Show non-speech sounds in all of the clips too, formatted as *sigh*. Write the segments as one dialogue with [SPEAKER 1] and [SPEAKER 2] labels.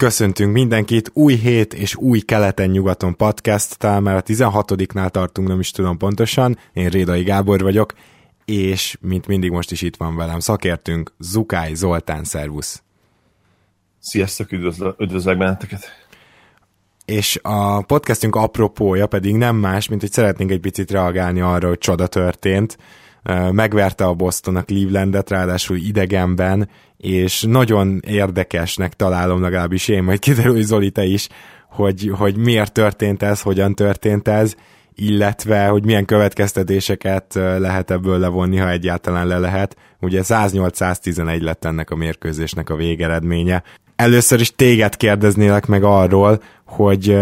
[SPEAKER 1] Köszöntünk mindenkit, új hét és új keleten-nyugaton podcast, talán már a 16-nál tartunk, nem is tudom pontosan. Én Rédai Gábor vagyok, és mint mindig most is itt van velem szakértünk, Zukály Zoltán, szervusz!
[SPEAKER 2] Sziasztok, üdvözlök, üdvözlök benneteket!
[SPEAKER 1] És a podcastünk apropója pedig nem más, mint hogy szeretnénk egy picit reagálni arra, hogy csoda történt. Megverte a Boston a Clevelandet, ráadásul idegenben, és nagyon érdekesnek találom legalábbis én, majd kiderül, hogy Zoli, te is, hogy, hogy miért történt ez, hogyan történt ez, illetve hogy milyen következtetéseket lehet ebből levonni, ha egyáltalán le lehet. Ugye 108-111 lett ennek a mérkőzésnek a végeredménye. Először is téged kérdeznélek meg arról, hogy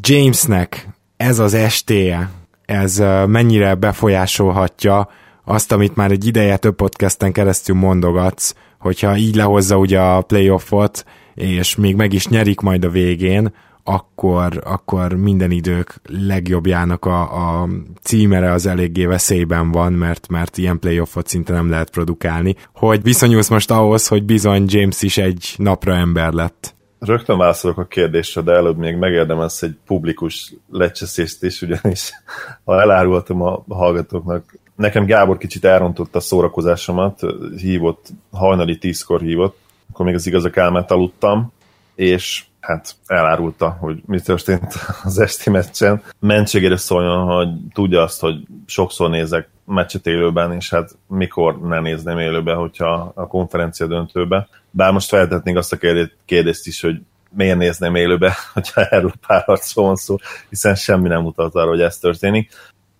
[SPEAKER 1] Jamesnek ez az estéje, ez mennyire befolyásolhatja azt, amit már egy ideje több podcasten keresztül mondogatsz, hogyha így lehozza ugye a playoffot, és még meg is nyerik majd a végén, akkor, akkor minden idők legjobbjának a, a címere az eléggé veszélyben van, mert, mert ilyen playoffot szinte nem lehet produkálni. Hogy viszonyulsz most ahhoz, hogy bizony James is egy napra ember lett?
[SPEAKER 2] Rögtön válaszolok a kérdésre, de előbb még megérdemelsz egy publikus lecseszést is, ugyanis *laughs* ha elárultam a hallgatóknak, nekem Gábor kicsit elrontott a szórakozásomat, hívott, hajnali tízkor hívott, akkor még az igazak álmát aludtam, és hát elárulta, hogy mi történt *laughs* az esti meccsen. Mentségére szóljon, hogy tudja azt, hogy sokszor nézek meccset élőben, és hát mikor ne nézném élőben, hogyha a konferencia döntőbe. Bár most feltetnénk azt a kérdést is, hogy miért nézném élőbe, *laughs* hogyha erről párharcról van szó, hiszen semmi nem mutat arra, hogy ez történik.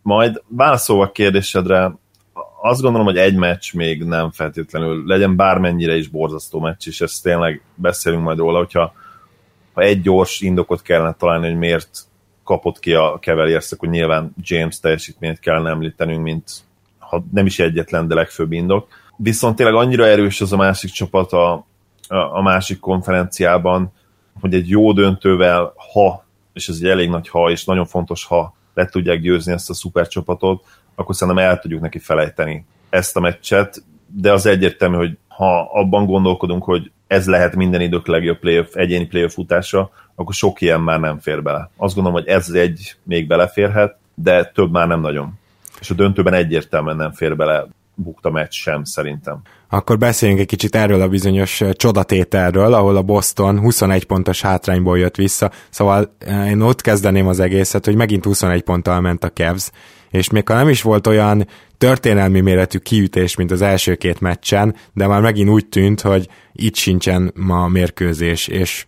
[SPEAKER 2] Majd válaszolva a kérdésedre, azt gondolom, hogy egy meccs még nem feltétlenül legyen bármennyire is borzasztó meccs, és ezt tényleg beszélünk majd róla, hogyha ha egy gyors indokot kellene találni, hogy miért kapott ki a Cavaliers, akkor nyilván James teljesítményt kellene említenünk, mint ha nem is egyetlen, de legfőbb indok. Viszont tényleg annyira erős az a másik csapat a, a másik konferenciában, hogy egy jó döntővel, ha, és ez egy elég nagy ha, és nagyon fontos ha, le tudják győzni ezt a szupercsapatot, akkor szerintem el tudjuk neki felejteni ezt a meccset, de az egyértelmű, hogy ha abban gondolkodunk, hogy ez lehet minden idők legjobb playoff, egyéni playoff futása, akkor sok ilyen már nem fér bele. Azt gondolom, hogy ez egy még beleférhet, de több már nem nagyon. És a döntőben egyértelműen nem fér bele bukta meccs sem, szerintem.
[SPEAKER 1] Akkor beszéljünk egy kicsit erről a bizonyos csodatételről, ahol a Boston 21 pontos hátrányból jött vissza, szóval én ott kezdeném az egészet, hogy megint 21 ponttal ment a Cavs, és még ha nem is volt olyan történelmi méretű kiütés, mint az első két meccsen, de már megint úgy tűnt, hogy itt sincsen ma mérkőzés, és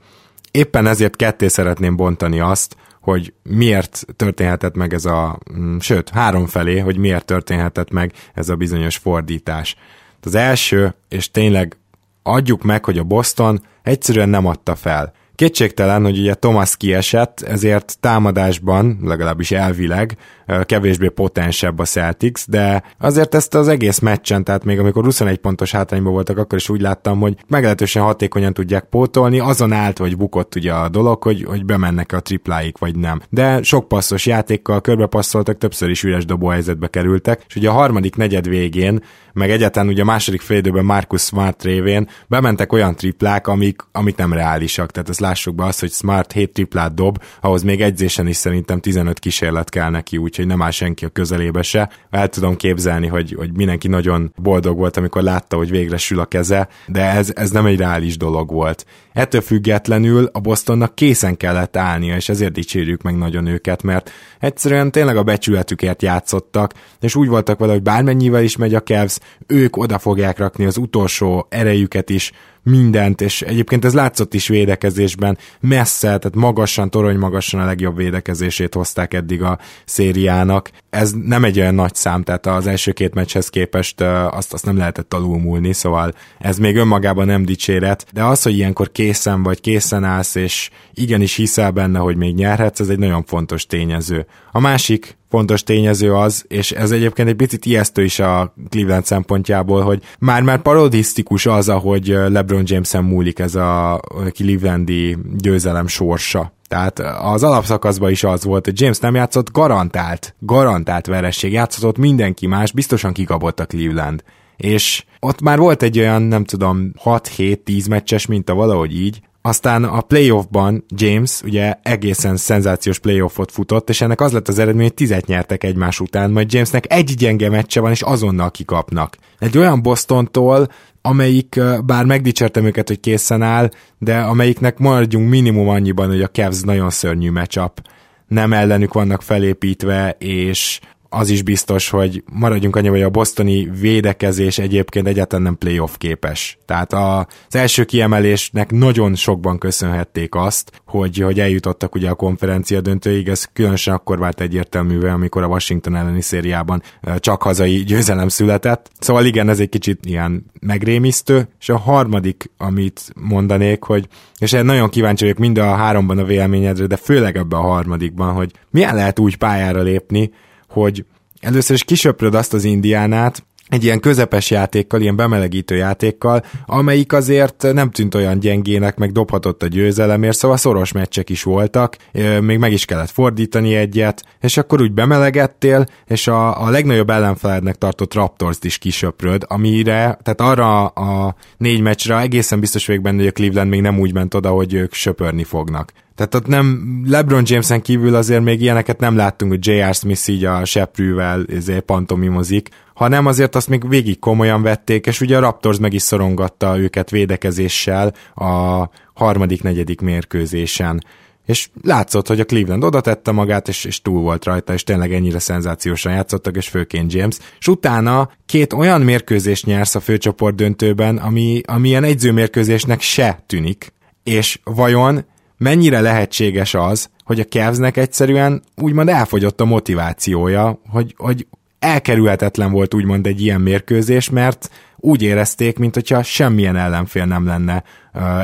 [SPEAKER 1] éppen ezért ketté szeretném bontani azt, hogy miért történhetett meg ez a, mm, sőt, három felé, hogy miért történhetett meg ez a bizonyos fordítás. Az első, és tényleg adjuk meg, hogy a Boston egyszerűen nem adta fel. Kétségtelen, hogy ugye Thomas kiesett, ezért támadásban, legalábbis elvileg, kevésbé potensebb a Celtics, de azért ezt az egész meccsen, tehát még amikor 21 pontos hátrányban voltak, akkor is úgy láttam, hogy meglehetősen hatékonyan tudják pótolni, azon állt, vagy bukott ugye a dolog, hogy, hogy bemennek a tripláik, vagy nem. De sok passzos játékkal körbepasszoltak, többször is üres dobóhelyzetbe kerültek, és ugye a harmadik negyed végén meg egyáltalán ugye a második félidőben Marcus Smart révén bementek olyan triplák, amik, amik nem reálisak. Tehát ezt lássuk be azt, hogy Smart 7 triplát dob, ahhoz még edzésen is szerintem 15 kísérlet kell neki, úgyhogy nem áll senki a közelébe se. El tudom képzelni, hogy, hogy mindenki nagyon boldog volt, amikor látta, hogy végre sül a keze, de ez, ez nem egy reális dolog volt. Ettől függetlenül a Bostonnak készen kellett állnia, és ezért dicsérjük meg nagyon őket, mert egyszerűen tényleg a becsületükért játszottak, és úgy voltak vele, hogy bármennyivel is megy a Cavs, ők oda fogják rakni az utolsó erejüket is, mindent, és egyébként ez látszott is védekezésben, messze, tehát magasan, torony magasan a legjobb védekezését hozták eddig a szériának. Ez nem egy olyan nagy szám, tehát az első két meccshez képest azt, azt nem lehetett alulmúlni, szóval ez még önmagában nem dicséret, de az, hogy ilyenkor készen vagy, készen állsz, és igenis hiszel benne, hogy még nyerhetsz, ez egy nagyon fontos tényező. A másik fontos tényező az, és ez egyébként egy picit ijesztő is a Cleveland szempontjából, hogy már-már parodisztikus az, ahogy LeBron James-en múlik ez a Clevelandi győzelem sorsa. Tehát az alapszakaszban is az volt, hogy James nem játszott, garantált, garantált veresség, játszott mindenki más, biztosan kikapott a Cleveland. És ott már volt egy olyan, nem tudom, 6-7-10 meccses minta valahogy így, aztán a playoffban James ugye egészen szenzációs playoffot futott, és ennek az lett az eredmény, hogy tizet nyertek egymás után, majd Jamesnek egy gyenge meccse van, és azonnal kikapnak. Egy olyan Bostontól, amelyik, bár megdicsértem őket, hogy készen áll, de amelyiknek maradjunk minimum annyiban, hogy a Cavs nagyon szörnyű matchup. Nem ellenük vannak felépítve, és az is biztos, hogy maradjunk annyi, hogy a bostoni védekezés egyébként egyáltalán nem playoff képes. Tehát az első kiemelésnek nagyon sokban köszönhették azt, hogy, hogy eljutottak ugye a konferencia döntőig, ez különösen akkor vált egyértelművé, amikor a Washington elleni szériában csak hazai győzelem született. Szóval igen, ez egy kicsit ilyen megrémisztő, és a harmadik, amit mondanék, hogy és én nagyon kíváncsi vagyok mind a háromban a véleményedre, de főleg ebben a harmadikban, hogy milyen lehet úgy pályára lépni, hogy először is kisöpröd azt az indiánát, egy ilyen közepes játékkal, ilyen bemelegítő játékkal, amelyik azért nem tűnt olyan gyengének, meg dobhatott a győzelemért, szóval szoros meccsek is voltak, még meg is kellett fordítani egyet, és akkor úgy bemelegettél, és a, a legnagyobb ellenfelednek tartott raptors is kisöpröd, amire, tehát arra a négy meccsre egészen biztos vagyok benne, hogy a Cleveland még nem úgy ment oda, hogy ők söpörni fognak. Tehát ott nem, LeBron Jameson kívül azért még ilyeneket nem láttunk, hogy J.R. Smith így a seprűvel ezért pantomimozik, hanem azért azt még végig komolyan vették, és ugye a Raptors meg is szorongatta őket védekezéssel a harmadik, negyedik mérkőzésen. És látszott, hogy a Cleveland oda tette magát, és, és túl volt rajta, és tényleg ennyire szenzációsan játszottak, és főként James. És utána két olyan mérkőzést nyersz a főcsoport döntőben, ami, ami ilyen egyzőmérkőzésnek se tűnik, és vajon mennyire lehetséges az, hogy a Cavsnek egyszerűen úgymond elfogyott a motivációja, hogy, hogy elkerülhetetlen volt úgymond egy ilyen mérkőzés, mert úgy érezték, mint hogyha semmilyen ellenfél nem lenne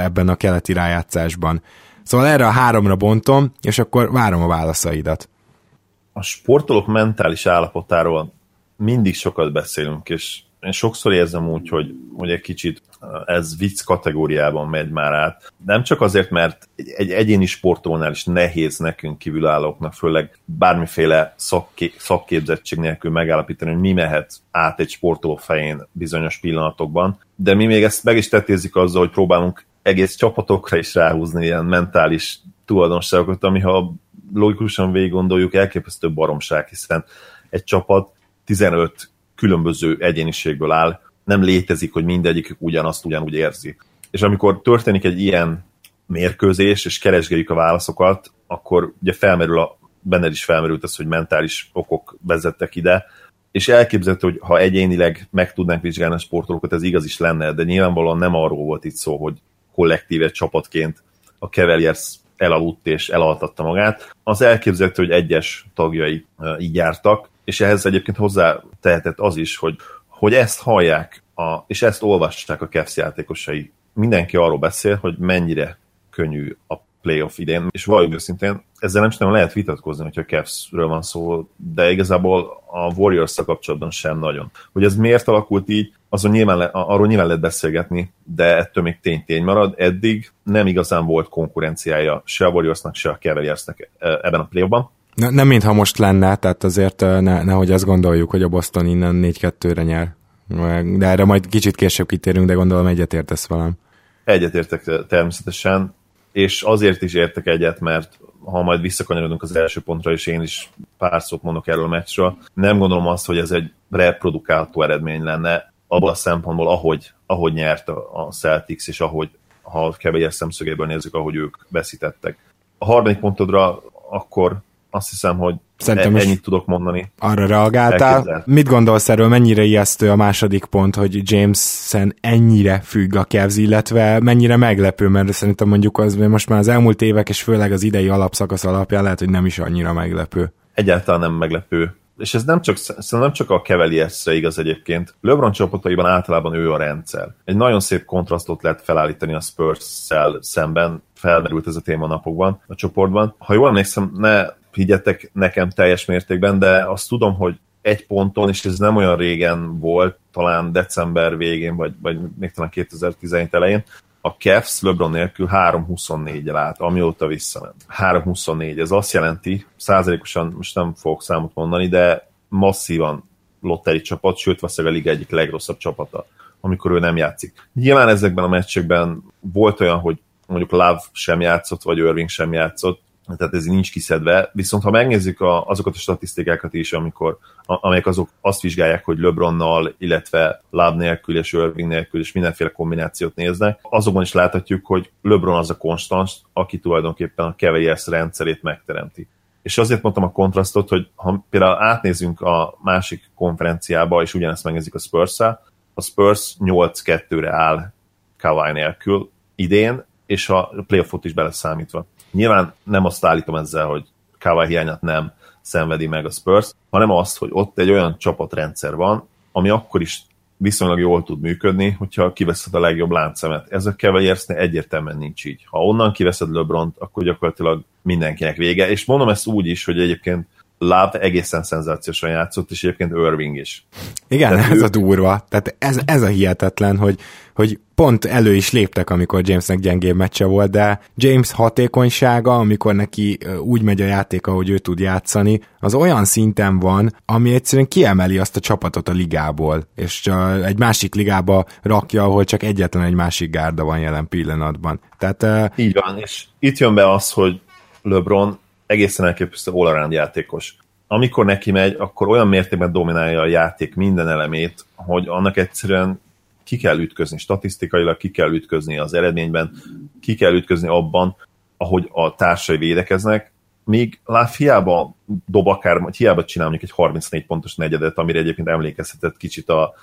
[SPEAKER 1] ebben a keleti rájátszásban. Szóval erre a háromra bontom, és akkor várom a válaszaidat.
[SPEAKER 2] A sportolók mentális állapotáról mindig sokat beszélünk, és én sokszor érzem úgy, hogy, hogy egy kicsit ez vicc kategóriában megy már át. Nem csak azért, mert egy, egy egyéni sportolónál is nehéz nekünk kívülállóknak, főleg bármiféle szakké, szakképzettség nélkül megállapítani, hogy mi mehet át egy sportoló fején bizonyos pillanatokban, de mi még ezt meg is tetézik azzal, hogy próbálunk egész csapatokra is ráhúzni ilyen mentális tulajdonságokat, ami ha logikusan végig gondoljuk, elképesztő baromság, hiszen egy csapat 15 különböző egyéniségből áll, nem létezik, hogy mindegyikük ugyanazt ugyanúgy érzi. És amikor történik egy ilyen mérkőzés, és keresgéljük a válaszokat, akkor ugye felmerül a, benned is felmerült az, hogy mentális okok vezettek ide, és elképzelhető, hogy ha egyénileg meg tudnánk vizsgálni a sportolókat, ez igaz is lenne, de nyilvánvalóan nem arról volt itt szó, hogy kollektíve csapatként a Cavaliers elaludt és elaltatta magát. Az elképzelhető, hogy egyes tagjai így jártak, és ehhez egyébként hozzá tehetett az is, hogy, hogy ezt hallják, a, és ezt olvassák a Cavs játékosai. Mindenki arról beszél, hogy mennyire könnyű a playoff idén, és valójában őszintén ezzel nem sem lehet vitatkozni, hogyha Cavsről van szó, de igazából a warriors kapcsolatban sem nagyon. Hogy ez miért alakult így, azon nyilván le, arról nyilván lehet beszélgetni, de ettől még tény-tény marad. Eddig nem igazán volt konkurenciája se a Warriorsnak, se a Cavaliersnek e, ebben a playoffban.
[SPEAKER 1] Ne, nem mintha most lenne, tehát azért ne, nehogy azt gondoljuk, hogy a Boston innen 4-2-re nyer. De erre majd kicsit később kitérünk, de gondolom egyetértesz velem.
[SPEAKER 2] Egyetértek természetesen, és azért is értek egyet, mert ha majd visszakanyarodunk az első pontra, és én is pár szót mondok erről a meccsről, nem gondolom azt, hogy ez egy reprodukálható eredmény lenne, abban a szempontból, ahogy, ahogy nyert a Celtics, és ahogy, ha Cavaliers szemszögéből nézzük, ahogy ők veszítettek. A harmadik pontodra akkor azt hiszem, hogy Szerintem e- ennyit tudok mondani.
[SPEAKER 1] Arra reagáltál. Elképzel. Mit gondolsz erről, mennyire ijesztő a második pont, hogy Jameson ennyire függ a Cavs, illetve mennyire meglepő, mert szerintem mondjuk az most már az elmúlt évek, és főleg az idei alapszakasz alapján lehet, hogy nem is annyira meglepő.
[SPEAKER 2] Egyáltalán nem meglepő. És ez nem csak, nem csak a Cavaliersre igaz egyébként. LeBron csapataiban általában ő a rendszer. Egy nagyon szép kontrasztot lehet felállítani a Spurs-szel szemben, felmerült ez a téma napokban a csoportban. Ha jól emlékszem, ne higgyetek nekem teljes mértékben, de azt tudom, hogy egy ponton, és ez nem olyan régen volt, talán december végén, vagy, vagy még talán 2017 elején, a Cavs LeBron nélkül 3-24-el állt, amióta visszament. 3-24, ez azt jelenti, százalékosan most nem fogok számot mondani, de masszívan lotteri csapat, sőt, valószínűleg a liga egyik legrosszabb csapata, amikor ő nem játszik. Nyilván ezekben a meccsekben volt olyan, hogy mondjuk Love sem játszott, vagy Irving sem játszott, tehát ez nincs kiszedve, viszont ha megnézzük a, azokat a statisztikákat is, amikor, amelyek azok azt vizsgálják, hogy LeBronnal, illetve Love nélkül és Irving nélkül és mindenféle kombinációt néznek, azokban is láthatjuk, hogy LeBron az a konstans, aki tulajdonképpen a Cavaliers rendszerét megteremti. És azért mondtam a kontrasztot, hogy ha például átnézünk a másik konferenciába, és ugyanezt megnézzük a spurs a Spurs 8-2-re áll Kawhi nélkül idén, és a playoffot is beleszámítva. Nyilván nem azt állítom ezzel, hogy Kawhi hiányát nem szenvedi meg a Spurs, hanem azt, hogy ott egy olyan csapatrendszer van, ami akkor is viszonylag jól tud működni, hogyha kiveszed a legjobb láncemet. Ez a Cavaliersnél egyértelműen nincs így. Ha onnan kiveszed LeBron-t, akkor gyakorlatilag mindenkinek vége. És mondom ezt úgy is, hogy egyébként Love egészen szenzációsan játszott, és egyébként Irving is.
[SPEAKER 1] Igen, Tehát ez ő... a durva. Tehát ez, ez a hihetetlen, hogy, hogy pont elő is léptek, amikor Jamesnek gyengébb meccse volt, de James hatékonysága, amikor neki úgy megy a játék, ahogy ő tud játszani, az olyan szinten van, ami egyszerűen kiemeli azt a csapatot a ligából, és egy másik ligába rakja, ahol csak egyetlen egy másik gárda van jelen pillanatban. Tehát,
[SPEAKER 2] Így van, és itt jön be az, hogy LeBron egészen elképesztő all játékos. Amikor neki megy, akkor olyan mértékben dominálja a játék minden elemét, hogy annak egyszerűen ki kell ütközni statisztikailag, ki kell ütközni az eredményben, ki kell ütközni abban, ahogy a társai védekeznek, még Láv hiába dob akár, hiába csinál egy 34 pontos negyedet, amire egyébként emlékezhetett kicsit a,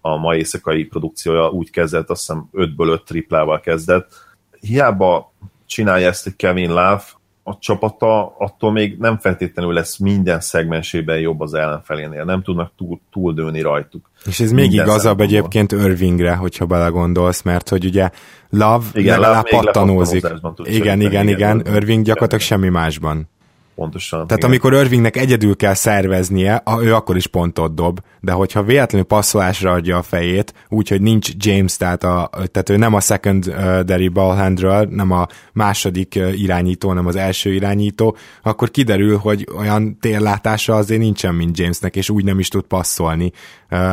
[SPEAKER 2] a mai éjszakai produkciója úgy kezdett, azt hiszem 5-ből 5 triplával kezdett. Hiába csinálja ezt egy Kevin Love, a csapata attól még nem feltétlenül lesz minden szegmensében jobb az ellenfelénél, nem tudnak túl, túldőni rajtuk.
[SPEAKER 1] És ez még igazabb egyébként Irvingre, hogyha belegondolsz, mert hogy ugye Love igen, legalább pattanózik. Igen, igen, igen, Irving gyakorlatilag semmi másban.
[SPEAKER 2] Pontosan.
[SPEAKER 1] Tehát igen. amikor Irvingnek egyedül kell szerveznie, ő akkor is pontot dob, de hogyha véletlenül passzolásra adja a fejét, úgyhogy nincs James, tehát, a, tehát ő nem a secondary ball handler, nem a második irányító, nem az első irányító, akkor kiderül, hogy olyan térlátása azért nincsen, mint Jamesnek, és úgy nem is tud passzolni,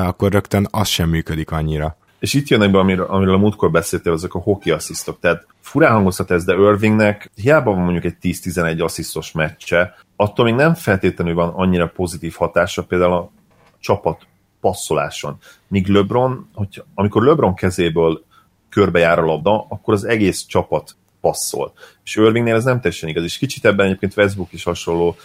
[SPEAKER 1] akkor rögtön az sem működik annyira.
[SPEAKER 2] És itt jönnek be, amiről, amiről a múltkor beszéltél, azok a hoki asszisztok. Tehát furán hangozhat ez, de Irvingnek hiába van mondjuk egy 10-11 asszisztos meccse, attól még nem feltétlenül van annyira pozitív hatása például a csapat passzoláson. Míg LeBron, hogy amikor LeBron kezéből körbejár a labda, akkor az egész csapat passzol. És Irvingnél ez nem teljesen igaz, és kicsit ebben egyébként Westbrook is hasonló,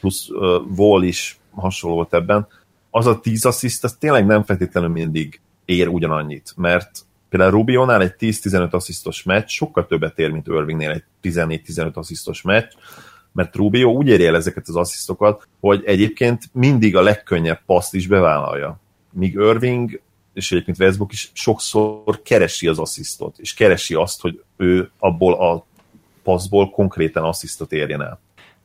[SPEAKER 2] plusz uh, Wall is hasonló volt ebben. Az a 10 assziszt, az tényleg nem feltétlenül mindig ér ugyanannyit, mert például Rubionál egy 10-15 asszisztos meccs sokkal többet ér, mint Irvingnél egy 14-15 asszisztos meccs, mert Rubio úgy éri el ezeket az asszisztokat, hogy egyébként mindig a legkönnyebb paszt is bevállalja. Míg Irving és egyébként Westbrook is sokszor keresi az asszisztot, és keresi azt, hogy ő abból a passzból konkrétan asszisztot érjen el.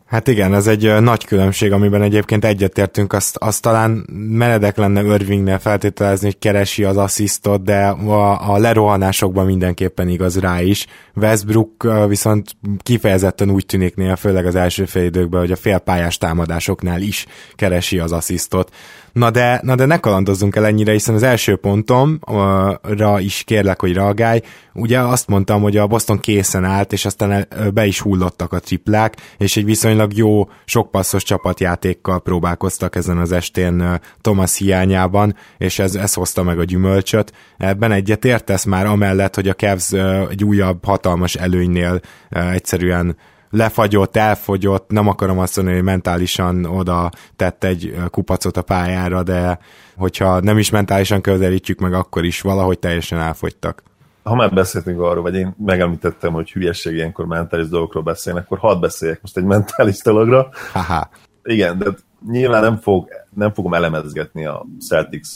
[SPEAKER 1] Hát igen, ez egy nagy különbség, amiben egyébként egyetértünk, azt, azt talán meredek lenne Irvingnél feltételezni, hogy keresi az asszisztot, de a, a lerohanásokban mindenképpen igaz rá is. Westbrook viszont kifejezetten úgy tűnik néha, főleg az első fél időkben, hogy a félpályás támadásoknál is keresi az asszisztot. Na de, na de ne kalandozzunk el ennyire, hiszen az első pontomra is kérlek, hogy reagálj. Ugye azt mondtam, hogy a Boston készen állt, és aztán be is hullottak a triplák, és egy viszonylag jó, sokpasszos csapatjátékkal próbálkoztak ezen az estén Thomas hiányában, és ez, ez hozta meg a gyümölcsöt. Ebben egyet értesz már amellett, hogy a Cavs egy újabb hatalmas előnynél egyszerűen lefagyott, elfogyott, nem akarom azt mondani, hogy mentálisan oda tett egy kupacot a pályára, de hogyha nem is mentálisan közelítjük meg, akkor is valahogy teljesen elfogytak.
[SPEAKER 2] Ha már beszéltünk arról, vagy én megemlítettem, hogy hülyeség ilyenkor mentális dolgokról beszélni, akkor hadd beszéljek most egy mentális dologra.
[SPEAKER 1] Haha.
[SPEAKER 2] Igen, de nyilván nem, fog, nem fogom elemezgetni a Celtics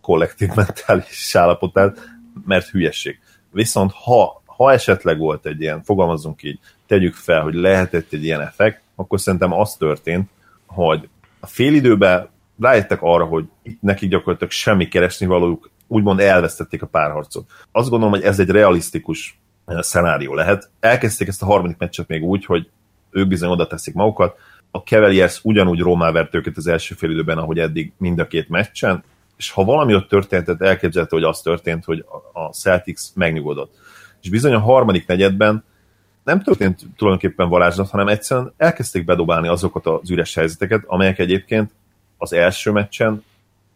[SPEAKER 2] kollektív mentális állapotát, mert hülyeség. Viszont ha, ha esetleg volt egy ilyen, fogalmazunk így, tegyük fel, hogy lehetett egy ilyen effekt, akkor szerintem az történt, hogy a félidőben rájöttek arra, hogy itt nekik gyakorlatilag semmi keresni valójuk, úgymond elvesztették a párharcot. Azt gondolom, hogy ez egy realisztikus eh, szenárió lehet. Elkezdték ezt a harmadik meccset még úgy, hogy ők bizony oda teszik magukat, a Cavaliers ugyanúgy Rómá vert őket az első fél időben, ahogy eddig mind a két meccsen, és ha valami ott történt, tehát elképzelhető, hogy az történt, hogy a Celtics megnyugodott. És bizony a harmadik negyedben nem történt tulajdonképpen varázslat, hanem egyszerűen elkezdték bedobálni azokat az üres helyzeteket, amelyek egyébként az első meccsen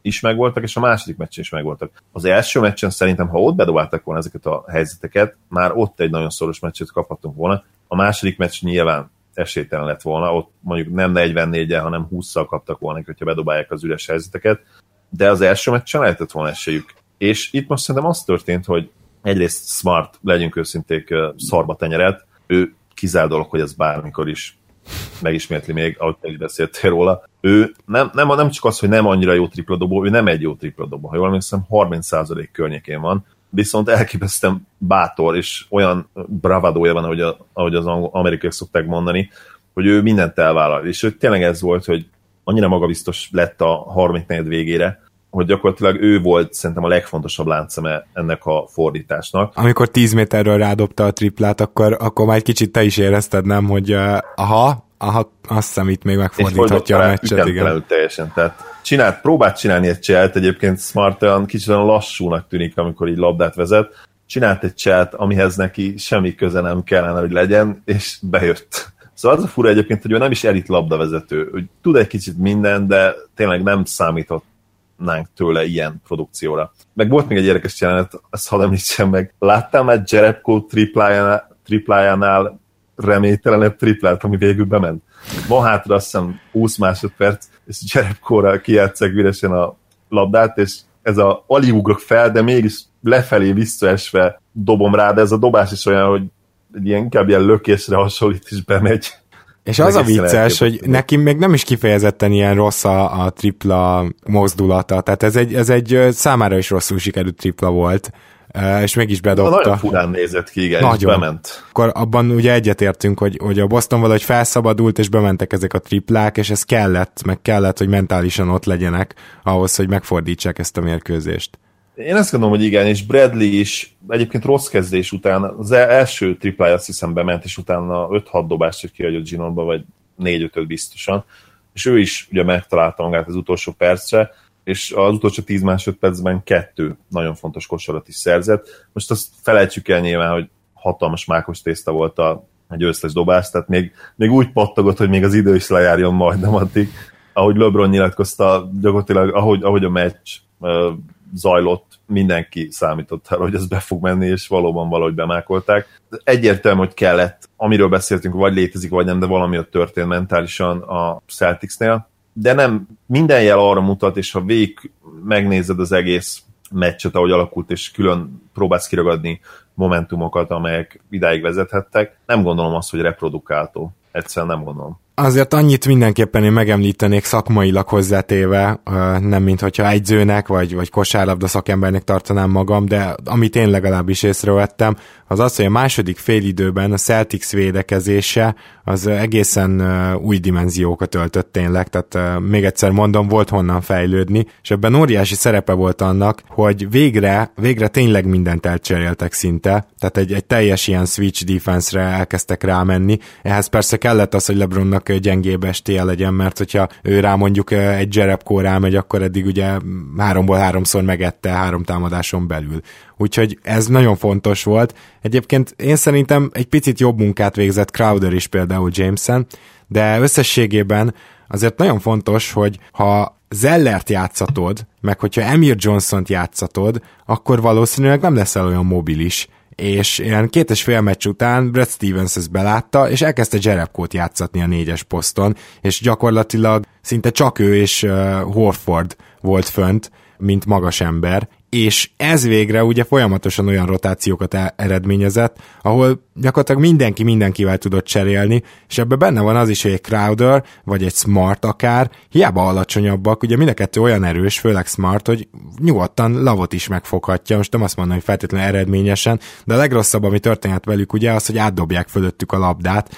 [SPEAKER 2] is megvoltak, és a második meccsen is megvoltak. Az első meccsen szerintem, ha ott bedobáltak volna ezeket a helyzeteket, már ott egy nagyon szoros meccset kaphattunk volna. A második meccs nyilván esélytelen lett volna, ott mondjuk nem 44-el, hanem 20-szal kaptak volna, hogyha bedobálják az üres helyzeteket, de az első meccsen lehetett volna esélyük. És itt most szerintem az történt, hogy egyrészt Smart, legyünk őszinték, szarba tenyeret, ő kizár dolog, hogy ez bármikor is megismétli még, ahogy te is beszéltél róla. Ő nem, nem, nem csak az, hogy nem annyira jó tripladobó, ő nem egy jó tripladobó. Ha jól emlékszem, 30% környékén van, viszont elképesztően bátor, és olyan bravadója van, ahogy, a, ahogy az amerikaiak szokták mondani, hogy ő mindent elvállal. És ő tényleg ez volt, hogy annyira magabiztos lett a 34 végére, hogy gyakorlatilag ő volt szerintem a legfontosabb láncszeme ennek a fordításnak.
[SPEAKER 1] Amikor 10 méterről rádobta a triplát, akkor, akkor már egy kicsit te is érezted, nem, hogy uh, aha, aha, azt hiszem itt még megfordíthatja a meccset, igen.
[SPEAKER 2] teljesen, tehát csinált, próbált csinálni egy cselt, egyébként Smart olyan kicsit olyan lassúnak tűnik, amikor így labdát vezet, csinált egy cselt, amihez neki semmi köze nem kellene, hogy legyen, és bejött. Szóval az a fura egyébként, hogy ő nem is elit labdavezető, hogy tud egy kicsit minden, de tényleg nem számított tőle ilyen produkcióra. Meg volt még egy érdekes jelenet, ezt hadd említsem meg. Láttam egy Jerebko triplájánál, triplájánál reménytelenebb triplát, ami végül bement. Van hátra azt hiszem 20 másodperc, és Jerebkóra kijátszák üresen a labdát, és ez a alig ugrok fel, de mégis lefelé visszaesve dobom rá, de ez a dobás is olyan, hogy egy ilyen, inkább ilyen lökésre hasonlít, és bemegy.
[SPEAKER 1] És az a vicces, hogy neki még nem is kifejezetten ilyen rossz a, a tripla mozdulata, tehát ez egy, ez egy számára is rosszul sikerült tripla volt, és mégis bedobta.
[SPEAKER 2] Nagyon furán nézett ki, igen, Nagyon. és bement.
[SPEAKER 1] Akkor abban ugye egyetértünk, hogy, hogy a Boston valahogy felszabadult, és bementek ezek a triplák, és ez kellett, meg kellett, hogy mentálisan ott legyenek ahhoz, hogy megfordítsák ezt a mérkőzést.
[SPEAKER 2] Én azt gondolom, hogy igen, és Bradley is egyébként rossz kezdés után, az első triplája azt hiszem bement, és utána 5-6 dobást kiadott Ginonba, vagy 4-5 biztosan, és ő is ugye megtalálta magát az utolsó percre, és az utolsó 10 másodpercben kettő nagyon fontos kosarat is szerzett. Most azt felejtsük el nyilván, hogy hatalmas mákos tészta volt a egy összes dobás, tehát még, még úgy pattogott, hogy még az idő is lejárjon majdnem addig. Ahogy LeBron nyilatkozta, gyakorlatilag ahogy, ahogy a meccs zajlott, mindenki számított arra, hogy ez be fog menni, és valóban valahogy bemákolták. Egyértelmű, hogy kellett, amiről beszéltünk, vagy létezik, vagy nem, de valami ott történt mentálisan a Celticsnél, de nem minden jel arra mutat, és ha végig megnézed az egész meccset, ahogy alakult, és külön próbálsz kiragadni momentumokat, amelyek idáig vezethettek, nem gondolom azt, hogy reprodukáltó. Egyszerűen nem gondolom.
[SPEAKER 1] Azért annyit mindenképpen én megemlítenék szakmailag hozzátéve, nem mint hogyha egyzőnek vagy, vagy kosárlabda szakembernek tartanám magam, de amit én legalábbis észrevettem, az az, hogy a második félidőben a Celtics védekezése az egészen új dimenziókat öltött tényleg, tehát még egyszer mondom, volt honnan fejlődni, és ebben óriási szerepe volt annak, hogy végre, végre tényleg mindent elcseréltek szinte, tehát egy, egy teljes ilyen switch defense-re elkezdtek rámenni, ehhez persze kellett az, hogy LeBronnak gyengébb estéje legyen, mert hogyha ő rá mondjuk egy Jerebko rámegy, akkor eddig ugye háromból háromszor megette három támadáson belül. Úgyhogy ez nagyon fontos volt. Egyébként én szerintem egy picit jobb munkát végzett Crowder is például Jameson, de összességében azért nagyon fontos, hogy ha Zellert játszatod, meg hogyha Emir Johnson-t játszatod, akkor valószínűleg nem leszel olyan mobilis, és ilyen két és fél meccs után Brad Stevens ezt belátta, és elkezdte Jerebkót játszatni a négyes poszton, és gyakorlatilag szinte csak ő és uh, Horford volt fönt, mint magas ember, és ez végre ugye folyamatosan olyan rotációkat e- eredményezett, ahol gyakorlatilag mindenki mindenkivel tudott cserélni, és ebben benne van az is, hogy egy Crowder, vagy egy Smart akár, hiába alacsonyabbak, ugye mind a kettő olyan erős, főleg Smart, hogy nyugodtan lavot is megfoghatja, most nem azt mondom, hogy feltétlenül eredményesen, de a legrosszabb, ami történhet velük ugye az, hogy átdobják fölöttük a labdát,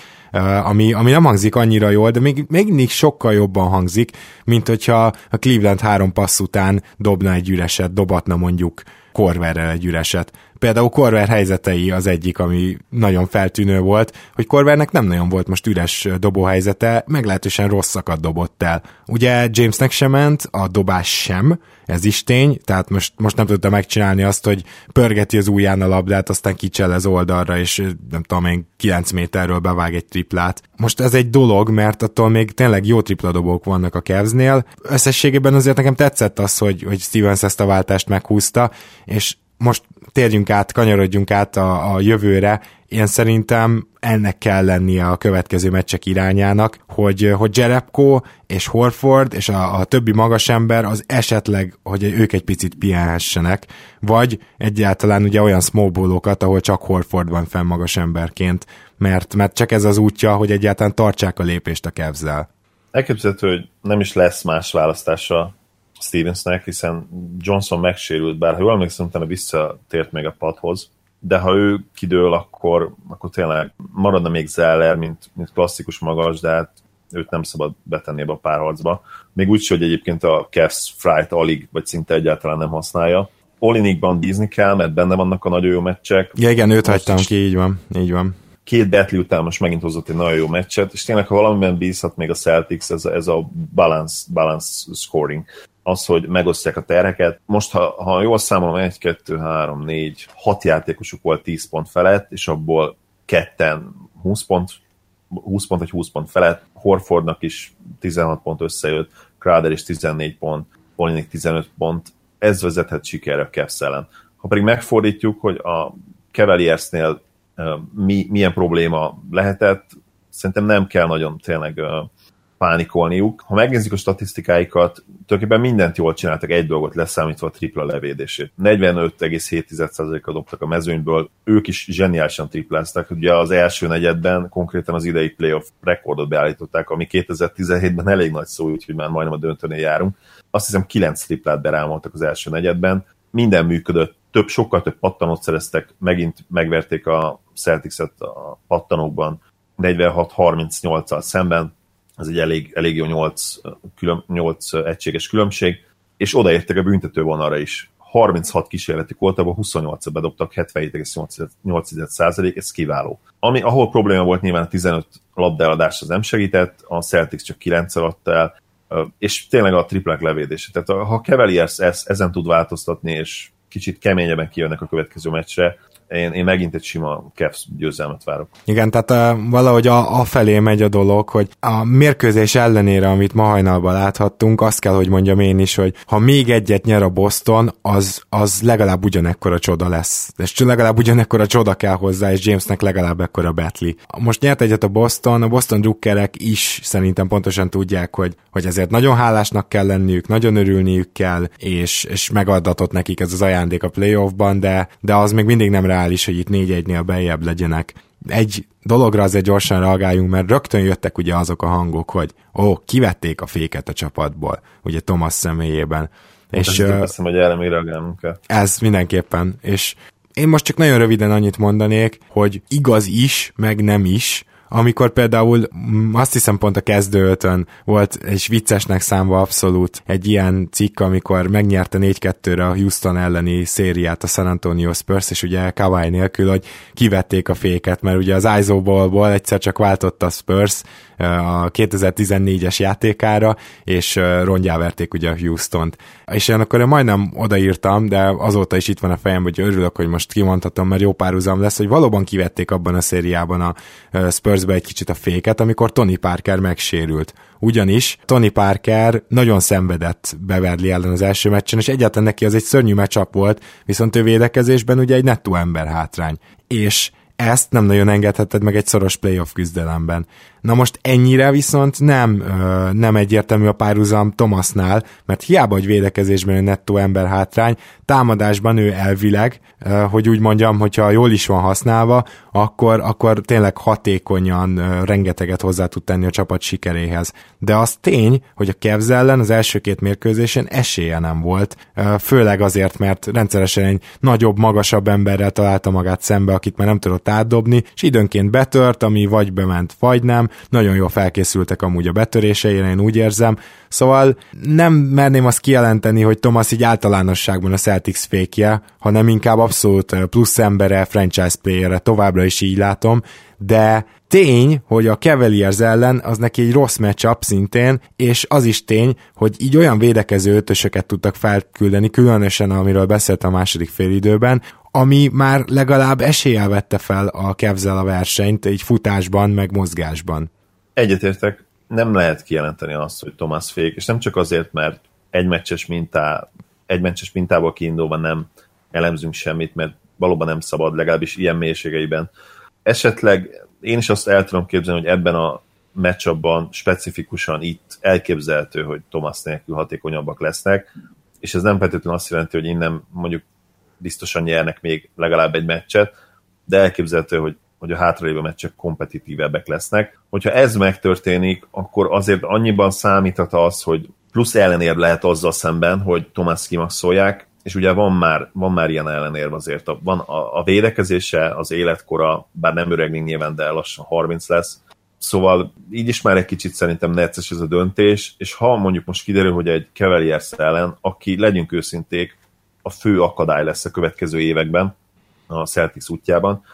[SPEAKER 1] ami, ami nem hangzik annyira jól, de még, még mindig sokkal jobban hangzik, mint hogyha a Cleveland három passz után dobna egy üreset, dobatna mondjuk Korverrel egy üreset. Például Korver helyzetei az egyik, ami nagyon feltűnő volt, hogy Korvernek nem nagyon volt most üres dobóhelyzete, meglehetősen rosszakat dobott el. Ugye Jamesnek sem ment, a dobás sem, ez is tény, tehát most, most nem tudta megcsinálni azt, hogy pörgeti az ujján a labdát, aztán az oldalra, és nem tudom én, 9 méterről bevág egy triplát. Most ez egy dolog, mert attól még tényleg jó tripladobók vannak a Cavsnél. Összességében azért nekem tetszett az, hogy, hogy Stevens ezt a váltást meghúzta, és most térjünk át, kanyarodjunk át a, a jövőre, én szerintem ennek kell lennie a következő meccsek irányának, hogy, hogy Jerebko és Horford és a, a többi magas ember az esetleg, hogy ők egy picit pihenhessenek, vagy egyáltalán ugye olyan smallballokat, ahol csak Horford van fenn magas emberként, mert, mert csak ez az útja, hogy egyáltalán tartsák a lépést a kevzel.
[SPEAKER 2] Elképzelhető, hogy nem is lesz más választása Stevensnek, hiszen Johnson megsérült, bár ha jól emlékszem, utána visszatért még a padhoz, de ha ő kidől, akkor, akkor tényleg maradna még Zeller, mint, mint klasszikus magas, de hát őt nem szabad betenni ebbe a párharcba. Még úgy, hogy egyébként a Cavs Fright alig, vagy szinte egyáltalán nem használja. Olinikban bízni kell, mert benne vannak a nagyon jó meccsek.
[SPEAKER 1] Ja, igen, őt hagytam ki, így van, így van.
[SPEAKER 2] Két Betli után most megint hozott egy nagyon jó meccset, és tényleg, ha valamiben bízhat még a Celtics, ez, ez a balance, balance scoring az, hogy megosztják a terheket. Most, ha, ha jól számolom, 1, 2, 3, 4, 6 játékosuk volt 10 pont felett, és abból ketten 20 pont, 20 pont vagy 20 pont felett, Horfordnak is 16 pont összejött, Crowder is 14 pont, Polinik 15 pont, ez vezethet sikerre a Cavs ellen. Ha pedig megfordítjuk, hogy a Cavaliersnél mi, milyen probléma lehetett, szerintem nem kell nagyon tényleg pánikolniuk. Ha megnézzük a statisztikáikat, tulajdonképpen mindent jól csináltak, egy dolgot leszámítva a tripla levédését. 45,7%-a dobtak a mezőnyből, ők is zseniálisan tripláztak. Ugye az első negyedben konkrétan az idei playoff rekordot beállították, ami 2017-ben elég nagy szó, úgyhogy már majdnem a döntőnél járunk. Azt hiszem 9 triplát berámoltak az első negyedben. Minden működött, több, sokkal több pattanót szereztek, megint megverték a Celtics-et a pattanókban 46-38-al szemben, ez egy elég, elég jó 8, külön, 8 egységes különbség, és odaértek a büntetővonalra is. 36 kísérleti volt, abban 28 bedobtak, 77,8%, ez kiváló. Ami, ahol probléma volt nyilván a 15 labdáladás az nem segített, a Celtics csak 9 adta el, és tényleg a triplák levédése. Tehát ha Cavaliers ezen tud változtatni, és kicsit keményebben kijönnek a következő meccsre, én, én megint egy sima Cavs győzelmet várok.
[SPEAKER 1] Igen, tehát uh, valahogy a, a felé megy a dolog, hogy a mérkőzés ellenére, amit ma hajnalban láthattunk, azt kell, hogy mondjam én is, hogy ha még egyet nyer a Boston, az, az legalább ugyanekkor a csoda lesz. És legalább ugyanekkor a csoda kell hozzá, és Jamesnek legalább ekkor a betli. Most nyert egyet a Boston, a Boston drukkerek is szerintem pontosan tudják, hogy, hogy ezért nagyon hálásnak kell lenniük, nagyon örülniük kell, és, és megadatott nekik ez az ajándék a playoffban, de, de az még mindig nem reális, hogy itt 4-1-nél beljebb legyenek. Egy dologra azért gyorsan reagáljunk, mert rögtön jöttek ugye azok a hangok, hogy ó, kivették a féket a csapatból, ugye Thomas személyében.
[SPEAKER 2] És, és uh, hiszem, hogy erre még reagálnunk kell.
[SPEAKER 1] Ez mindenképpen, és én most csak nagyon röviden annyit mondanék, hogy igaz is, meg nem is, amikor például mm, azt hiszem pont a kezdőötön volt egy viccesnek számva abszolút egy ilyen cikk, amikor megnyerte 4-2-re a Houston elleni szériát a San Antonio Spurs, és ugye Kawhi nélkül, hogy kivették a féket, mert ugye az ISO ballból egyszer csak váltott a Spurs, a 2014-es játékára, és rongyáverték ugye a Houston-t. És én akkor én majdnem odaírtam, de azóta is itt van a fejem, hogy örülök, hogy most kimondhatom, mert jó párhuzam lesz, hogy valóban kivették abban a szériában a Spurs közbe egy kicsit a féket, amikor Tony Parker megsérült. Ugyanis Tony Parker nagyon szenvedett Beverly ellen az első meccsen, és egyáltalán neki az egy szörnyű meccsap volt, viszont ő védekezésben ugye egy nettó ember hátrány. És ezt nem nagyon engedheted meg egy szoros playoff küzdelemben. Na most ennyire viszont nem, nem egyértelmű a párhuzam Thomasnál, mert hiába, hogy védekezésben ő nettó ember hátrány, támadásban ő elvileg, hogy úgy mondjam, hogyha jól is van használva, akkor, akkor tényleg hatékonyan rengeteget hozzá tud tenni a csapat sikeréhez. De az tény, hogy a Kevz ellen az első két mérkőzésen esélye nem volt, főleg azért, mert rendszeresen egy nagyobb, magasabb emberrel találta magát szembe, akit már nem tudott átdobni, és időnként betört, ami vagy bement, vagy nem, nagyon jól felkészültek amúgy a betöréseire, én úgy érzem, szóval nem merném azt kijelenteni, hogy Thomas így általánosságban a Celtics fékje, hanem inkább abszolút plusz embere, franchise playerre, továbbra is így látom, de tény, hogy a Cavaliers ellen az neki egy rossz matchup szintén, és az is tény, hogy így olyan védekező ötösöket tudtak felküldeni, különösen amiről beszélt a második félidőben, ami már legalább eséllyel vette fel a Kevzel a versenyt, egy futásban, meg mozgásban.
[SPEAKER 2] Egyetértek, nem lehet kijelenteni azt, hogy Thomas fék, és nem csak azért, mert egy meccses, mintá, egy meccses mintából kiindulva nem elemzünk semmit, mert valóban nem szabad, legalábbis ilyen mélységeiben. Esetleg én is azt el tudom képzelni, hogy ebben a meccsabban specifikusan itt elképzelhető, hogy Thomas nélkül hatékonyabbak lesznek, és ez nem feltétlenül azt jelenti, hogy innen mondjuk biztosan nyernek még legalább egy meccset, de elképzelhető, hogy, hogy a hátralévő meccsek kompetitívebbek lesznek. Hogyha ez megtörténik, akkor azért annyiban számíthat az, hogy plusz ellenérv lehet azzal szemben, hogy Thomas kimaxolják, és ugye van már, van már ilyen ellenérv azért. Van a, a védekezése, az életkora, bár nem öregnénk nyilván, de lassan 30 lesz, Szóval így is már egy kicsit szerintem necces ez a döntés, és ha mondjuk most kiderül, hogy egy Cavaliers ellen, aki legyünk őszinték, a fő akadály lesz a következő években a Celtics útjában.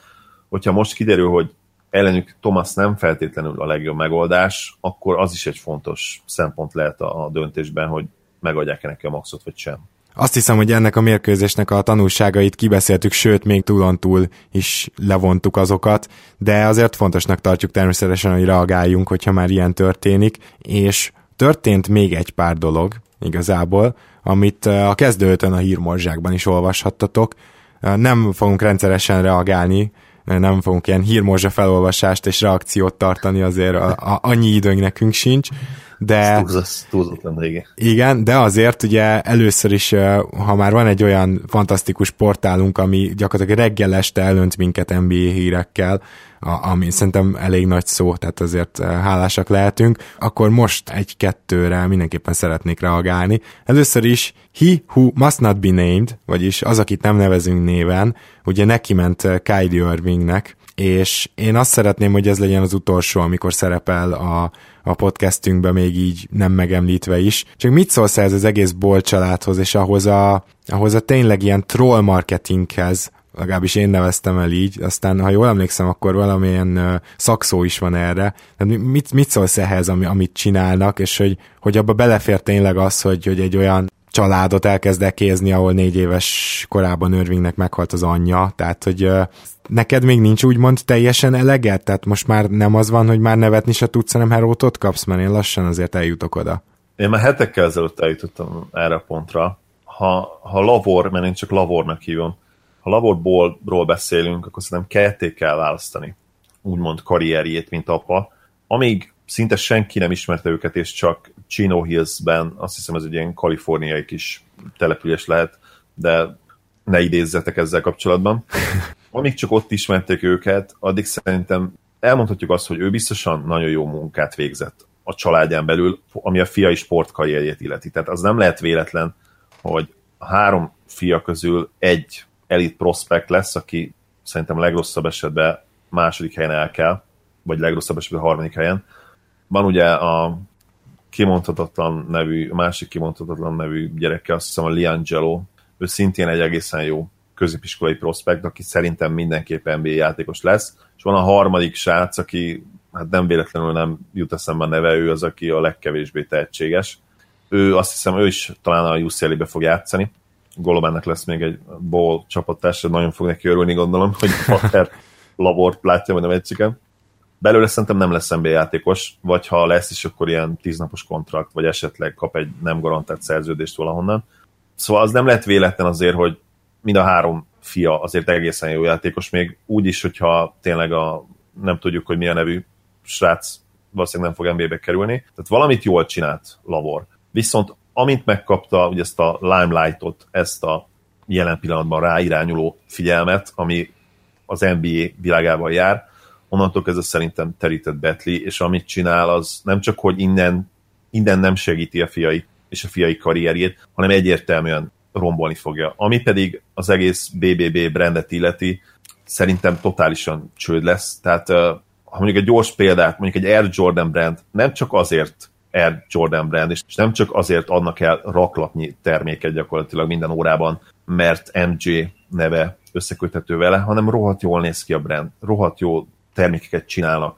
[SPEAKER 2] Hogyha most kiderül, hogy ellenük Thomas nem feltétlenül a legjobb megoldás, akkor az is egy fontos szempont lehet a döntésben, hogy megadják-e neki a maxot, vagy sem.
[SPEAKER 1] Azt hiszem, hogy ennek a mérkőzésnek a tanulságait kibeszéltük, sőt, még túlontúl is levontuk azokat, de azért fontosnak tartjuk természetesen, hogy reagáljunk, hogyha már ilyen történik, és történt még egy pár dolog igazából, amit a kezdőtön a hírmorzsákban is olvashattatok. Nem fogunk rendszeresen reagálni, nem fogunk ilyen hírmorzsa felolvasást és reakciót tartani, azért a, a, annyi időnk nekünk sincs, de...
[SPEAKER 2] Túlzatlan, igen.
[SPEAKER 1] Igen, de azért ugye először is, ha már van egy olyan fantasztikus portálunk, ami gyakorlatilag reggel este elönt minket NBA hírekkel, ami szerintem elég nagy szó, tehát azért hálásak lehetünk, akkor most egy-kettőre mindenképpen szeretnék reagálni. Először is He Who Must Not Be Named, vagyis az, akit nem nevezünk néven, ugye neki ment Kylie Irvingnek, és én azt szeretném, hogy ez legyen az utolsó, amikor szerepel a, a podcastünkben még így nem megemlítve is. Csak mit szólsz ez az egész Bolt családhoz, és ahhoz a, ahhoz a tényleg ilyen troll marketinghez, legalábbis én neveztem el így, aztán ha jól emlékszem, akkor valamilyen szakszó is van erre. Tehát mit, mit szólsz ehhez, ami, amit csinálnak, és hogy, hogy abba belefér tényleg az, hogy, hogy egy olyan családot elkezd ekézni, ahol négy éves korában Irvingnek meghalt az anyja, tehát hogy neked még nincs úgymond teljesen eleged? Tehát most már nem az van, hogy már nevetni se tudsz, hanem herótot kapsz, mert én lassan azért eljutok oda.
[SPEAKER 2] Én már hetekkel ezelőtt eljutottam erre a pontra. Ha, ha Lavor, mert én csak Lavornak hívom, ha Lavorból beszélünk, akkor szerintem ketté kell választani úgymond karrierjét, mint apa. Amíg szinte senki nem ismerte őket, és csak Chino Hills-ben, azt hiszem ez egy ilyen kaliforniai kis település lehet, de ne idézzetek ezzel kapcsolatban. *laughs* Amíg csak ott ismerték őket, addig szerintem elmondhatjuk azt, hogy ő biztosan nagyon jó munkát végzett a családján belül, ami a fiai sportkarrierjét illeti. Tehát az nem lehet véletlen, hogy a három fia közül egy elit prospekt lesz, aki szerintem legrosszabb esetben második helyen el kell, vagy legrosszabb esetben harmadik helyen. Van ugye a kimondhatatlan nevű, a másik kimondhatatlan nevű gyereke, azt hiszem a Liangelo, ő szintén egy egészen jó középiskolai prospekt, aki szerintem mindenképpen NBA játékos lesz, és van a harmadik srác, aki hát nem véletlenül nem jut eszembe a neve, ő az, aki a legkevésbé tehetséges. Ő azt hiszem, ő is talán a UCLA-be fog játszani. Golobának lesz még egy ball csapattársa, nagyon fog neki örülni, gondolom, hogy *laughs* Pater labort látja majd a meccseken. Belőle szerintem nem lesz NBA játékos, vagy ha lesz is, akkor ilyen tíznapos kontrakt, vagy esetleg kap egy nem garantált szerződést valahonnan. Szóval az nem lehet véletlen azért, hogy mind a három fia azért egészen jó játékos, még úgy is, hogyha tényleg a, nem tudjuk, hogy milyen nevű srác valószínűleg nem fog NBA-be kerülni. Tehát valamit jól csinált Lavor. Viszont amint megkapta ugye ezt a limelightot, ezt a jelen pillanatban ráirányuló figyelmet, ami az NBA világában jár, onnantól kezdve szerintem terített Betli, és amit csinál, az nem csak, hogy innen, innen nem segíti a fiai és a fiai karrierjét, hanem egyértelműen rombolni fogja. Ami pedig az egész BBB brandet illeti, szerintem totálisan csőd lesz. Tehát ha mondjuk egy gyors példát, mondjuk egy Air Jordan brand nem csak azért Air Jordan brand, és nem csak azért adnak el raklatnyi terméket gyakorlatilag minden órában, mert MJ neve összeköthető vele, hanem rohadt jól néz ki a brand, rohadt jó termékeket csinálnak.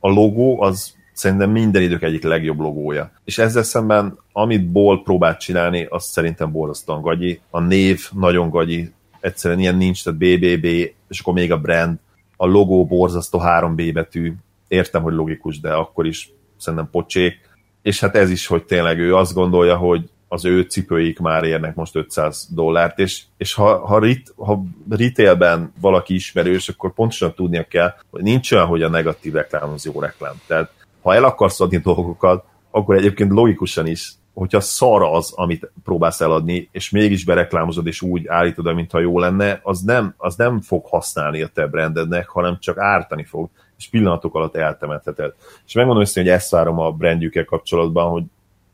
[SPEAKER 2] A logó az szerintem minden idők egyik legjobb logója. És ezzel szemben, amit Ból próbált csinálni, az szerintem borzasztóan gagyi. A név nagyon gagyi, egyszerűen ilyen nincs, tehát BBB, és akkor még a brand, a logó borzasztó 3B betű, értem, hogy logikus, de akkor is szerintem pocsék. És hát ez is, hogy tényleg ő azt gondolja, hogy az ő cipőik már érnek most 500 dollárt, és, és ha, ha, rit, ha retailben valaki ismerős, akkor pontosan tudnia kell, hogy nincs olyan, hogy a negatív reklám az jó reklám. Tehát ha el akarsz adni dolgokat, akkor egyébként logikusan is, hogyha szar az, amit próbálsz eladni, és mégis bereklámozod, és úgy állítod, mintha jó lenne, az nem, az nem fog használni a te brandednek, hanem csak ártani fog, és pillanatok alatt eltemetheted. És megmondom össze, hogy ezt várom a brandjükkel kapcsolatban, hogy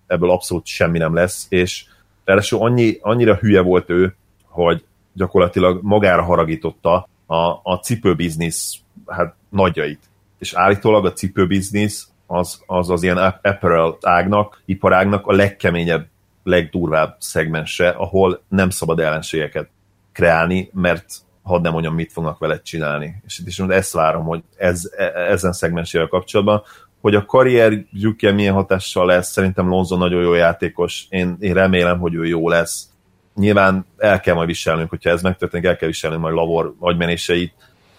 [SPEAKER 2] ebből abszolút semmi nem lesz, és ráadásul annyi, annyira hülye volt ő, hogy gyakorlatilag magára haragította a, a cipőbiznisz hát, nagyjait. És állítólag a cipőbiznisz az, az az ilyen apparel ágnak, iparágnak a legkeményebb, legdurvább szegmense, ahol nem szabad ellenségeket kreálni, mert hadd nem mondjam, mit fognak veled csinálni. És itt is ezt várom, hogy ez, e, ezen szegmensével kapcsolatban, hogy a karrierjükkel milyen hatással lesz, szerintem Lonzo nagyon jó játékos, én, én remélem, hogy ő jó lesz. Nyilván el kell majd viselnünk, hogyha ez megtörténik, el kell viselnünk majd Lavor agymenéseit,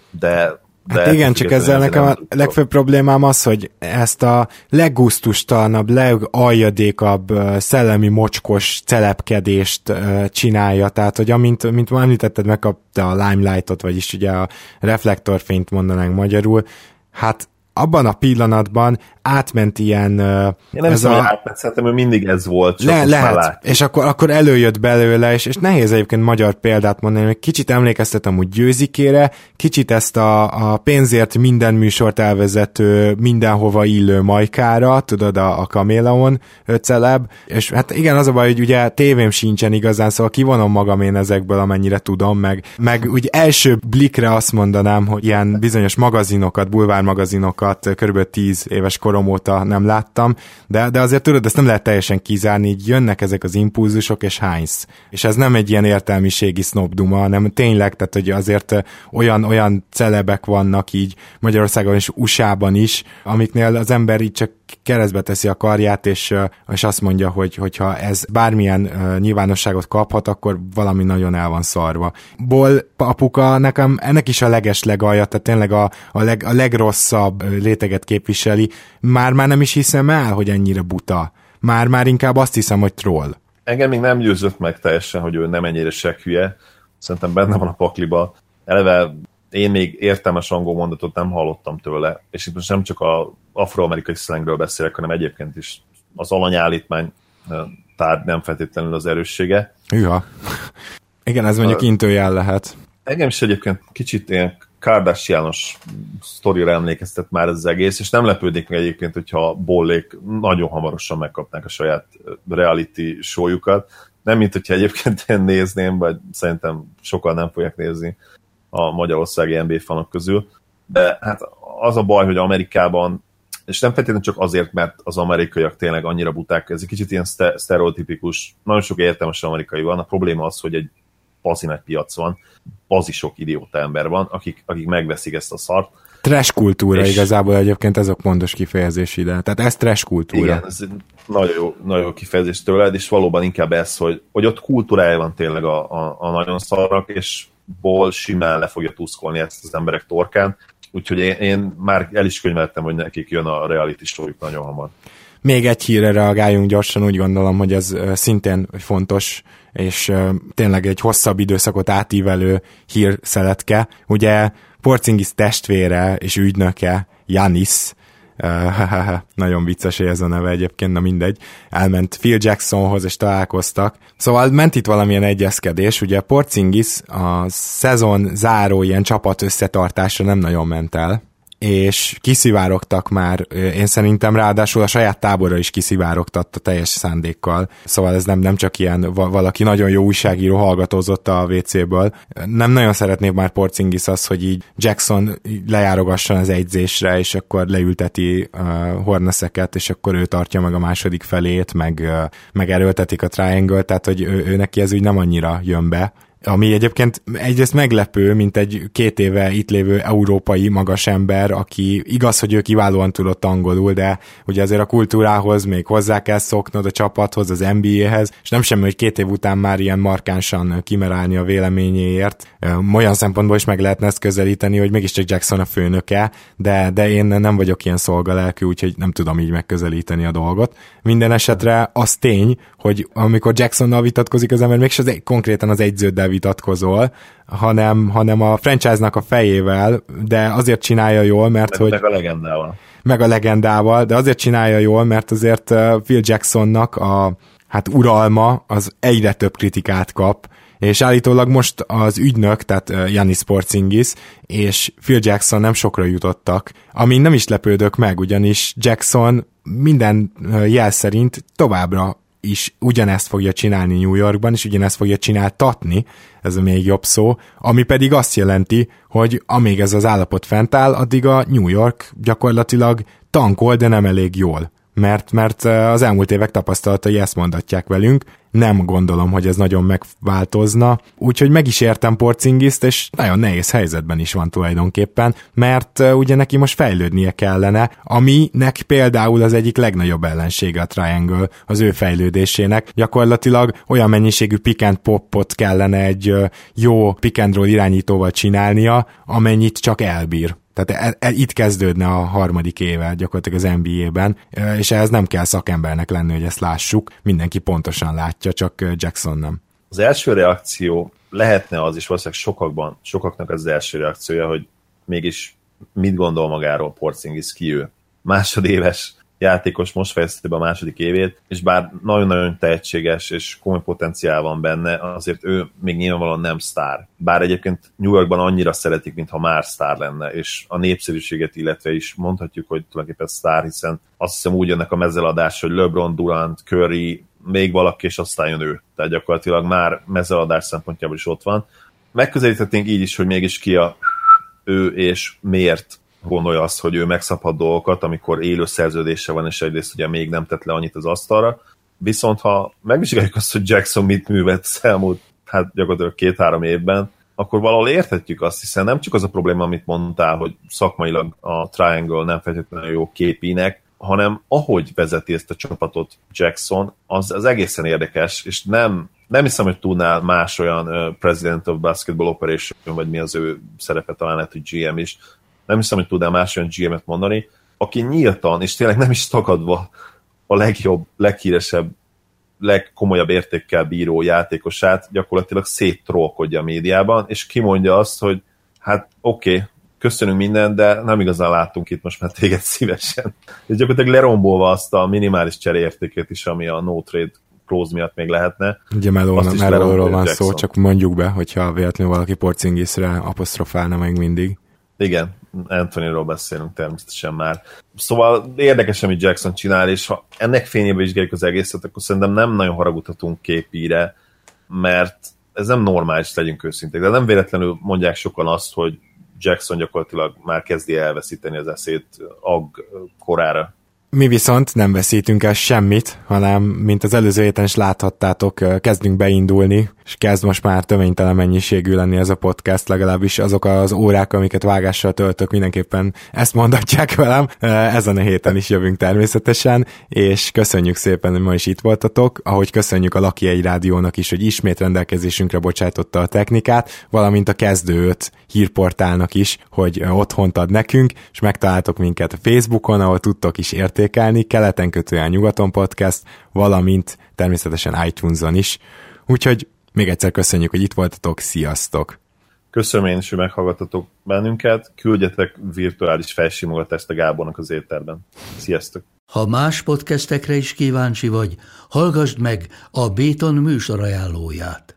[SPEAKER 2] de
[SPEAKER 1] de hát igen, csak ezzel nekem a legfőbb problémám az, hogy ezt a leggusztustalanabb, legaljadékabb szellemi mocskos celepkedést csinálja, tehát hogy amint, mint már említetted, megkapta a limelightot, vagyis ugye a reflektorfényt mondanánk magyarul, hát abban a pillanatban átment ilyen...
[SPEAKER 2] Én nem ez hiszem, a... hogy átment, szerintem mindig ez volt, csak
[SPEAKER 1] Le, lehet, és akkor, akkor előjött belőle, és, és nehéz egyébként magyar példát mondani, hogy kicsit emlékeztetem úgy győzikére, kicsit ezt a, a pénzért minden műsort elvezető, mindenhova illő majkára, tudod, a, a kaméleon celeb, és hát igen, az a baj, hogy ugye tévém sincsen igazán, szóval kivonom magam én ezekből, amennyire tudom, meg, meg úgy első blikre azt mondanám, hogy ilyen bizonyos magazinokat, bulvármagazinokat, körülbelül 10 éves korom óta nem láttam, de, de azért tudod, ezt nem lehet teljesen kizárni, így jönnek ezek az impulzusok, és hánysz. És ez nem egy ilyen értelmiségi sznobduma, hanem tényleg, tehát hogy azért olyan, olyan celebek vannak így Magyarországon és USA-ban is, amiknél az ember így csak keresztbe teszi a karját, és, és azt mondja, hogy hogyha ez bármilyen nyilvánosságot kaphat, akkor valami nagyon el van szarva. Ból apuka nekem ennek is a leges legalja, tehát tényleg a, a, leg, a legrosszabb léteget képviseli. Már-már nem is hiszem el, hogy ennyire buta. Már-már inkább azt hiszem, hogy troll.
[SPEAKER 2] Engem még nem győzött meg teljesen, hogy ő nem ennyire hülye. Szerintem benne van a pakliba. Eleve én még értelmes angol mondatot nem hallottam tőle, és itt most nem csak a afroamerikai szlengről beszélek, hanem egyébként is az alanyállítmány tárgy nem feltétlenül az erőssége.
[SPEAKER 1] Hűha. Igen, ez mondjuk intőjel lehet.
[SPEAKER 2] Engem is egyébként kicsit ilyen Kardashianos sztorira emlékeztet már ez az egész, és nem lepődik meg egyébként, hogyha Bollék nagyon hamarosan megkapnák a saját reality showjukat. Nem, mint hogyha egyébként én nézném, vagy szerintem sokan nem fogják nézni a magyarországi NBA fanok közül, de hát az a baj, hogy Amerikában és nem feltétlenül csak azért, mert az amerikaiak tényleg annyira buták, ez egy kicsit ilyen sztereotipikus, nagyon sok értelmes amerikai van, a probléma az, hogy egy bazi nagy piac van, bazi sok idióta ember van, akik, akik megveszik ezt a szart.
[SPEAKER 1] Trash kultúra és... igazából egyébként ez a pontos kifejezés ide. Tehát ez trash kultúra.
[SPEAKER 2] Igen, ez nagyon jó, nagyon jó kifejezés tőled, és valóban inkább ez, hogy, hogy ott kultúrája van tényleg a, a, a nagyon szarrak, és ból simán le fogja tuszkolni ezt az emberek torkán, úgyhogy én, én már el is könyveltem, hogy nekik jön a reality show nagyon hamar.
[SPEAKER 1] Még egy hírre reagáljunk gyorsan, úgy gondolom, hogy ez szintén fontos, és tényleg egy hosszabb időszakot átívelő hírszeletke. Ugye Porcingis testvére és ügynöke, Janis, nagyon vicces ez a neve egyébként, na mindegy. Elment Phil Jacksonhoz, és találkoztak. Szóval ment itt valamilyen egyezkedés, ugye Porcingis a szezon záró ilyen csapat összetartásra nem nagyon ment el, és kiszivárogtak már, én szerintem ráadásul a saját tábora is kiszivárogtatta teljes szándékkal, szóval ez nem, nem csak ilyen valaki nagyon jó újságíró hallgatózott a WC-ből. Nem nagyon szeretnék már Porcingis az, hogy így Jackson lejárogasson az egyzésre, és akkor leülteti uh, Horneszeket, és akkor ő tartja meg a második felét, meg, uh, meg erőltetik a triangle tehát hogy ő, ő neki ez úgy nem annyira jön be ami egyébként egyrészt meglepő, mint egy két éve itt lévő európai magas ember, aki igaz, hogy ő kiválóan tudott angolul, de ugye azért a kultúrához még hozzá kell szoknod a csapathoz, az NBA-hez, és nem semmi, hogy két év után már ilyen markánsan kimerálni a véleményéért. Olyan szempontból is meg lehetne ezt közelíteni, hogy mégiscsak Jackson a főnöke, de, de én nem vagyok ilyen szolgalelkű, úgyhogy nem tudom így megközelíteni a dolgot. Minden esetre az tény, hogy amikor Jacksonnal vitatkozik az ember, mégsem konkrétan az egyződdel vitatkozol, hanem, hanem a franchise-nak a fejével, de azért csinálja jól, mert
[SPEAKER 2] meg,
[SPEAKER 1] hogy...
[SPEAKER 2] Meg a legendával.
[SPEAKER 1] Meg a legendával, de azért csinálja jól, mert azért uh, Phil Jacksonnak a hát uralma az egyre több kritikát kap, és állítólag most az ügynök, tehát Janis Porcingis és Phil Jackson nem sokra jutottak, ami nem is lepődök meg, ugyanis Jackson minden jel szerint továbbra is ugyanezt fogja csinálni New Yorkban, és ugyanezt fogja csináltatni, ez a még jobb szó, ami pedig azt jelenti, hogy amíg ez az állapot fent áll, addig a New York gyakorlatilag tankol, de nem elég jól mert, mert az elmúlt évek tapasztalatai ezt mondatják velünk, nem gondolom, hogy ez nagyon megváltozna, úgyhogy meg is értem Porcingiszt, és nagyon nehéz helyzetben is van tulajdonképpen, mert ugye neki most fejlődnie kellene, aminek például az egyik legnagyobb ellensége a Triangle az ő fejlődésének. Gyakorlatilag olyan mennyiségű pick and popot kellene egy jó roll irányítóval csinálnia, amennyit csak elbír. Tehát el, el, itt kezdődne a harmadik éve gyakorlatilag az NBA-ben, és ehhez nem kell szakembernek lenni, hogy ezt lássuk, mindenki pontosan látja, csak Jackson nem.
[SPEAKER 2] Az első reakció lehetne az is valószínűleg sokakban, sokaknak az első reakciója, hogy mégis mit gondol magáról Porzingis ki ő. Másodéves játékos most fejezte be a második évét, és bár nagyon-nagyon tehetséges és komoly potenciál van benne, azért ő még nyilvánvalóan nem sztár. Bár egyébként New Yorkban annyira szeretik, mintha már sztár lenne, és a népszerűséget illetve is mondhatjuk, hogy tulajdonképpen sztár, hiszen azt hiszem úgy jönnek a mezeladás, hogy LeBron, Durant, Curry, még valaki, és aztán jön ő. Tehát gyakorlatilag már mezeladás szempontjából is ott van. Megközelíthetnénk így is, hogy mégis ki a ő, és miért gondolja azt, hogy ő megszabhat dolgokat, amikor élő szerződése van, és egyrészt ugye még nem tett le annyit az asztalra. Viszont ha megvizsgáljuk azt, hogy Jackson mit művelt az elmúlt, hát gyakorlatilag két-három évben, akkor valahol érthetjük azt, hiszen nem csak az a probléma, amit mondtál, hogy szakmailag a Triangle nem feltétlenül jó képinek, hanem ahogy vezeti ezt a csapatot Jackson, az, az egészen érdekes, és nem, nem hiszem, hogy tudnál más olyan President of Basketball Operation, vagy mi az ő szerepe, talán lehet, hogy GM is, nem hiszem, hogy tudnál más olyan GM-et mondani, aki nyíltan, és tényleg nem is tagadva a legjobb, leghíresebb, legkomolyabb értékkel bíró játékosát gyakorlatilag széttrolkodja a médiában, és kimondja azt, hogy hát oké, okay, köszönünk mindent, de nem igazán láttunk itt most már téged szívesen. És gyakorlatilag lerombolva azt a minimális cseréértékét is, ami a no trade close miatt még lehetne.
[SPEAKER 1] Ugye Melóról van szó, csak mondjuk be, hogyha véletlenül valaki Porcingisre apostrofálna még mindig.
[SPEAKER 2] Igen, Anthonyról beszélünk természetesen már. Szóval érdekes, amit Jackson csinál, és ha ennek fényében vizsgáljuk az egészet, akkor szerintem nem nagyon haragudhatunk képíre, mert ez nem normális, legyünk őszinték. De nem véletlenül mondják sokan azt, hogy Jackson gyakorlatilag már kezdi elveszíteni az eszét ag korára
[SPEAKER 1] Mi viszont nem veszítünk el semmit, hanem, mint az előző héten is láthattátok, kezdünk beindulni, és kezd most már töménytelen mennyiségű lenni ez a podcast, legalábbis azok az órák, amiket vágással töltök, mindenképpen ezt mondatják velem. Ezen a héten is jövünk természetesen, és köszönjük szépen, hogy ma is itt voltatok, ahogy köszönjük a Laki egy rádiónak is, hogy ismét rendelkezésünkre bocsájtotta a technikát, valamint a kezdőt hírportálnak is, hogy otthont ad nekünk, és megtaláltok minket a Facebookon, ahol tudtok is értékelni, keleten kötően nyugaton podcast, valamint természetesen iTunes-on is. Úgyhogy még egyszer köszönjük, hogy itt voltatok, sziasztok!
[SPEAKER 2] Köszönöm én is, hogy meghallgatatok bennünket, küldjetek virtuális felsimogatást a Gábornak az étterben. Sziasztok!
[SPEAKER 3] Ha más podcastekre is kíváncsi vagy, hallgassd meg a Béton műsor ajánlóját.